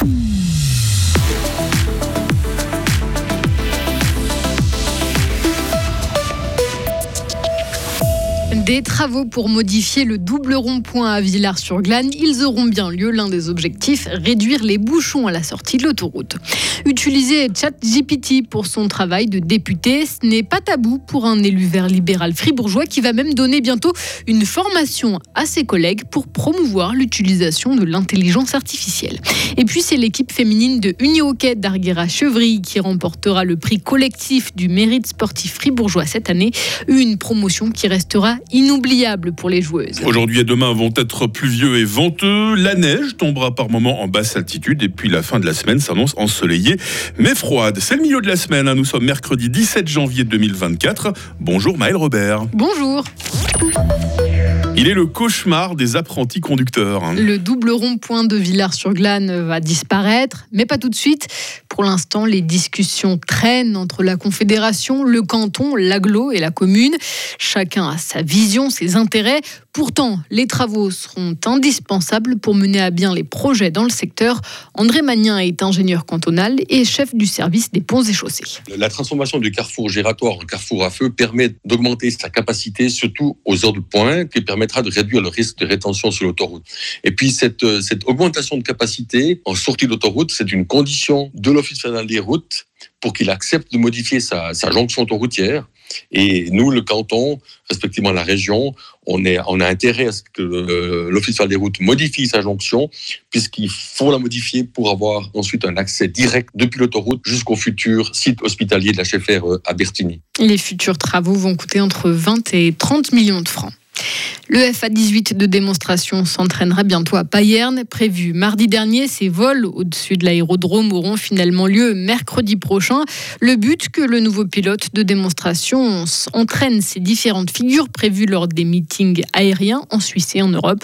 Mm. Des travaux pour modifier le double rond-point à Villars-sur-Glane, ils auront bien lieu. L'un des objectifs, réduire les bouchons à la sortie de l'autoroute. Utiliser ChatGPT pour son travail de député, ce n'est pas tabou pour un élu vert libéral fribourgeois qui va même donner bientôt une formation à ses collègues pour promouvoir l'utilisation de l'intelligence artificielle. Et puis c'est l'équipe féminine de Uni-Hockey d'Arguera-Chevry qui remportera le prix collectif du mérite sportif fribourgeois cette année, une promotion qui restera inoubliable pour les joueuses. Aujourd'hui et demain vont être pluvieux et venteux. La neige tombera par moments en basse altitude et puis la fin de la semaine s'annonce ensoleillée mais froide. C'est le milieu de la semaine. Hein. Nous sommes mercredi 17 janvier 2024. Bonjour Maël Robert. Bonjour. Il est le cauchemar des apprentis conducteurs. Hein. Le double rond-point de Villars-sur-Glane va disparaître, mais pas tout de suite. Pour l'instant, les discussions traînent entre la Confédération, le canton, l'aglo et la commune. Chacun a sa vision, ses intérêts. Pourtant, les travaux seront indispensables pour mener à bien les projets dans le secteur. André Magnin est ingénieur cantonal et chef du service des ponts et chaussées. La transformation du carrefour gératoire en carrefour à feu permet d'augmenter sa capacité, surtout aux heures de pointe, qui permettra de réduire le risque de rétention sur l'autoroute. Et puis, cette, cette augmentation de capacité en sortie d'autoroute, c'est une condition de l'Office fédéral des routes pour qu'il accepte de modifier sa, jonction autoroutière et nous, le canton, respectivement la région, on, est, on a intérêt à ce que l'Office des routes modifie sa jonction, puisqu'il faut la modifier pour avoir ensuite un accès direct depuis l'autoroute jusqu'au futur site hospitalier de la Cheffer à Bertigny. Les futurs travaux vont coûter entre 20 et 30 millions de francs. Le FA-18 de démonstration s'entraînera bientôt à Payerne. Prévu mardi dernier, ces vols au-dessus de l'aérodrome auront finalement lieu mercredi prochain. Le but, que le nouveau pilote de démonstration entraîne ces différentes figures prévues lors des meetings aériens en Suisse et en Europe.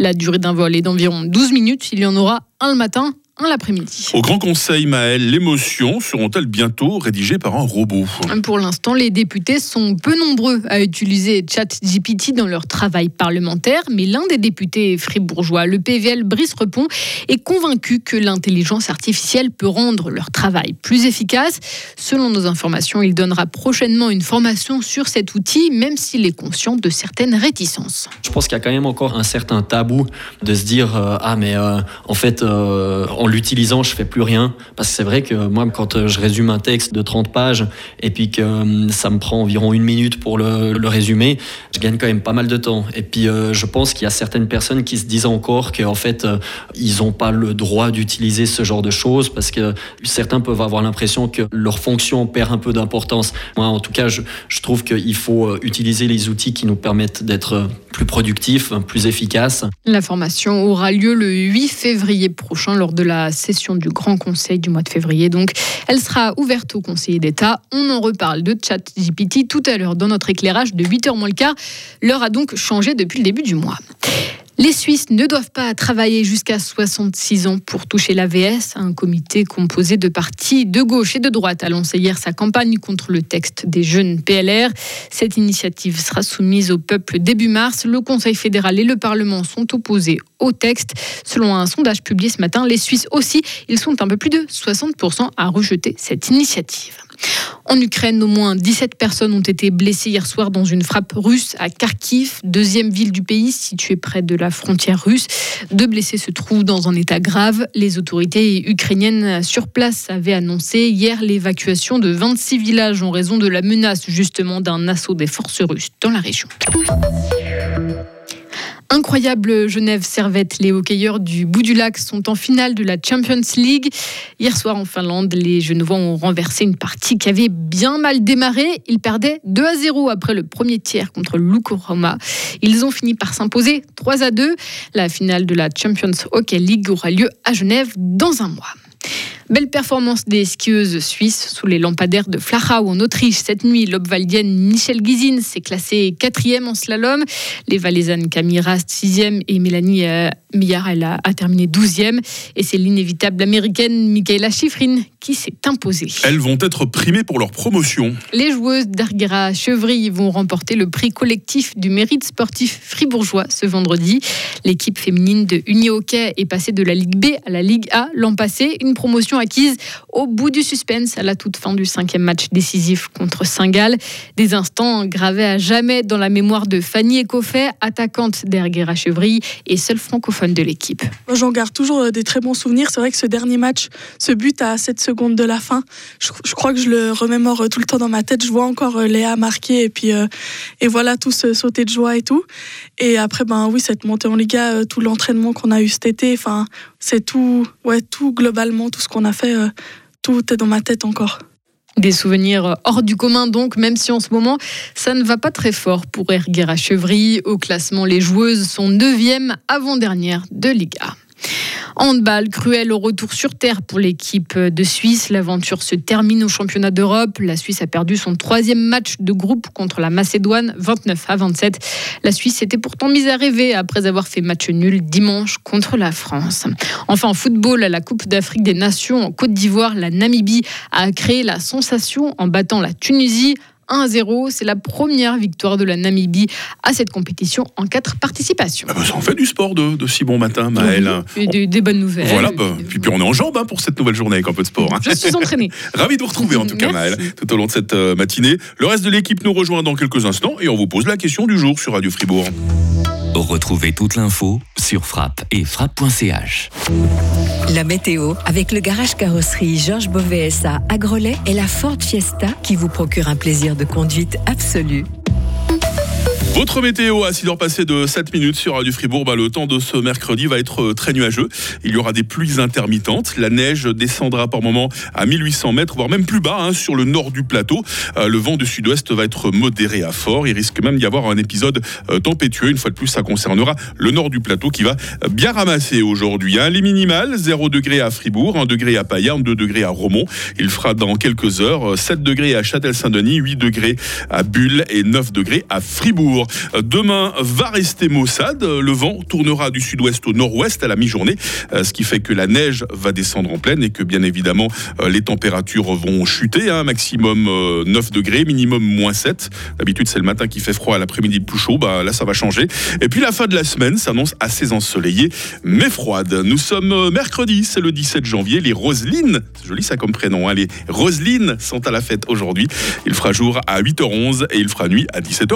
La durée d'un vol est d'environ 12 minutes. Il y en aura un le matin, l'après-midi. Au Grand Conseil, Maël, les motions seront-elles bientôt rédigées par un robot? Pour l'instant, les députés sont peu nombreux à utiliser ChatGPT dans leur travail parlementaire, mais l'un des députés fribourgeois, le PVL Brice Repon, est convaincu que l'intelligence artificielle peut rendre leur travail plus efficace. Selon nos informations, il donnera prochainement une formation sur cet outil, même s'il est conscient de certaines réticences. Je pense qu'il y a quand même encore un certain tabou de se dire euh, ah mais euh, en fait euh, en l'utilisant, je fais plus rien. Parce que c'est vrai que moi, quand euh, je résume un texte de 30 pages et puis que euh, ça me prend environ une minute pour le, résumer, je gagne quand même pas mal de temps. Et puis, euh, je pense qu'il y a certaines personnes qui se disent encore qu'en fait, ils n'ont pas le droit d'utiliser ce genre de choses parce que certains peuvent avoir l'impression que leur fonction perd un peu d'importance. Moi, en tout cas, je, je trouve qu'il faut utiliser les outils qui nous permettent d'être plus productifs, plus efficaces. La formation aura lieu le 8 février prochain lors de la la session du Grand Conseil du mois de février. Donc, elle sera ouverte aux conseillers d'État. On en reparle de ChatGPT tout à l'heure dans notre éclairage de 8h moins le quart. L'heure a donc changé depuis le début du mois. Les Suisses ne doivent pas travailler jusqu'à 66 ans pour toucher l'AVS. Un comité composé de partis de gauche et de droite a lancé hier sa campagne contre le texte des jeunes PLR. Cette initiative sera soumise au peuple début mars. Le Conseil fédéral et le Parlement sont opposés au texte. Selon un sondage publié ce matin, les Suisses aussi, ils sont un peu plus de 60% à rejeter cette initiative. En Ukraine, au moins 17 personnes ont été blessées hier soir dans une frappe russe à Kharkiv, deuxième ville du pays située près de la frontière russe. Deux blessés se trouvent dans un état grave. Les autorités ukrainiennes sur place avaient annoncé hier l'évacuation de 26 villages en raison de la menace justement d'un assaut des forces russes dans la région. Incroyable Genève Servette, les hockeyeurs du bout du lac sont en finale de la Champions League. Hier soir en Finlande, les Genevois ont renversé une partie qui avait bien mal démarré. Ils perdaient 2 à 0 après le premier tiers contre Lukoroma. Ils ont fini par s'imposer 3 à 2. La finale de la Champions Hockey League aura lieu à Genève dans un mois. Belle performance des skieuses suisses sous les lampadaires de Flachau en Autriche. Cette nuit, l'Obvaldienne Michel Guizine s'est classée quatrième en slalom. Les Valaisannes Camille Rast, sixième et Mélanie euh, Millard, elle a, terminé douzième. Et c'est l'inévitable américaine Michaela Schifrin qui s'est imposée. Elles vont être primées pour leur promotion. Les joueuses d'Arguera Chevry vont remporter le prix collectif du mérite sportif fribourgeois ce vendredi. L'équipe féminine de Uni Hockey est passée de la Ligue B à la Ligue A l'an passé. Une promotion acquise au bout du suspense à la toute fin du cinquième match décisif contre Saint-Gall. Des instants gravés à jamais dans la mémoire de Fanny Ecoffet, attaquante d'Erguera Chevry et seule francophone de l'équipe. J'en garde toujours euh, des très bons souvenirs. C'est vrai que ce dernier match, ce but à 7 secondes de la fin, je, crois que je le remémore euh, tout le temps dans ma tête. Je vois encore euh, Léa marquer et puis et voilà tous sauter de joie et tout. Et après ben oui cette montée en Liga, tout l'entraînement qu'on a eu cet été, enfin c'est tout ouais tout globalement tout ce qu'on a fait, tout est dans ma tête encore. Des souvenirs hors du commun donc, même si en ce moment ça ne va pas très fort pour Erguera Chevry. Au classement, les joueuses sont 9e avant-dernière de Liga. Handball, cruel au retour sur terre pour l'équipe de Suisse. L'aventure se termine au championnat d'Europe. La Suisse a perdu son troisième match de groupe contre la Macédoine, 29 à 27. La Suisse s'était pourtant mise à rêver après avoir fait match nul dimanche contre la France. Enfin, en football, la Coupe d'Afrique des Nations en Côte d'Ivoire, la Namibie a créé la sensation en battant la Tunisie 1-0. C'est la première victoire de la Namibie à cette compétition en quatre participations. Ah bah, ça en fait du sport de, si bon matin, Maëlle. Et des, bonnes nouvelles. Voilà, bah, puis, puis on est en jambes hein, pour cette nouvelle journée avec un peu de sport. Hein. Je suis entraîné. Ravi de vous retrouver en tout cas, Maëlle, tout au long de cette euh, matinée. Le reste de l'équipe nous rejoint dans quelques instants et on vous pose la question du jour sur Radio Fribourg. Retrouvez toute l'info sur frappe et frappe.ch. La météo avec le garage carrosserie Georges Beauvais à Grelais et la Ford Fiesta qui vous procure un plaisir de conduite absolu. Votre météo à 6h passées de 7 minutes sur Radio Fribourg. Bah, le temps de ce mercredi va être euh, très nuageux. Il y aura des pluies intermittentes. La neige descendra par moment à 1800 mètres, voire même plus bas hein, sur le nord du plateau. Euh, le vent du sud-ouest va être modéré à fort. Il risque même d'y avoir un épisode euh, tempétueux. Une fois de plus, ça concernera le nord du plateau qui va bien ramasser aujourd'hui. Hein. Les minimales, 0 degré à Fribourg, 1 degré à Payerne, 2 degrés à Romont. Il fera dans quelques heures 7 degrés à Châtel-Saint-Denis, 8 degrés à Bulle et 9 degrés à Fribourg. Demain va rester maussade. Le vent tournera du sud-ouest au nord-ouest à la mi-journée, euh, ce qui fait que la neige va descendre en pleine et que bien évidemment euh, les températures vont chuter. Hein. maximum 9 euh, degrés, minimum moins 7. D'habitude c'est le matin qui fait froid, l'après-midi plus chaud. Bah, là ça va changer. Et puis la fin de la semaine s'annonce assez ensoleillée mais froide. Nous sommes mercredi, c'est le 17 janvier. Les Roselines, c'est joli ça comme prénom, hein. les Roselines sont à la fête aujourd'hui. Il fera jour à 8h11 et il fera nuit à 17h.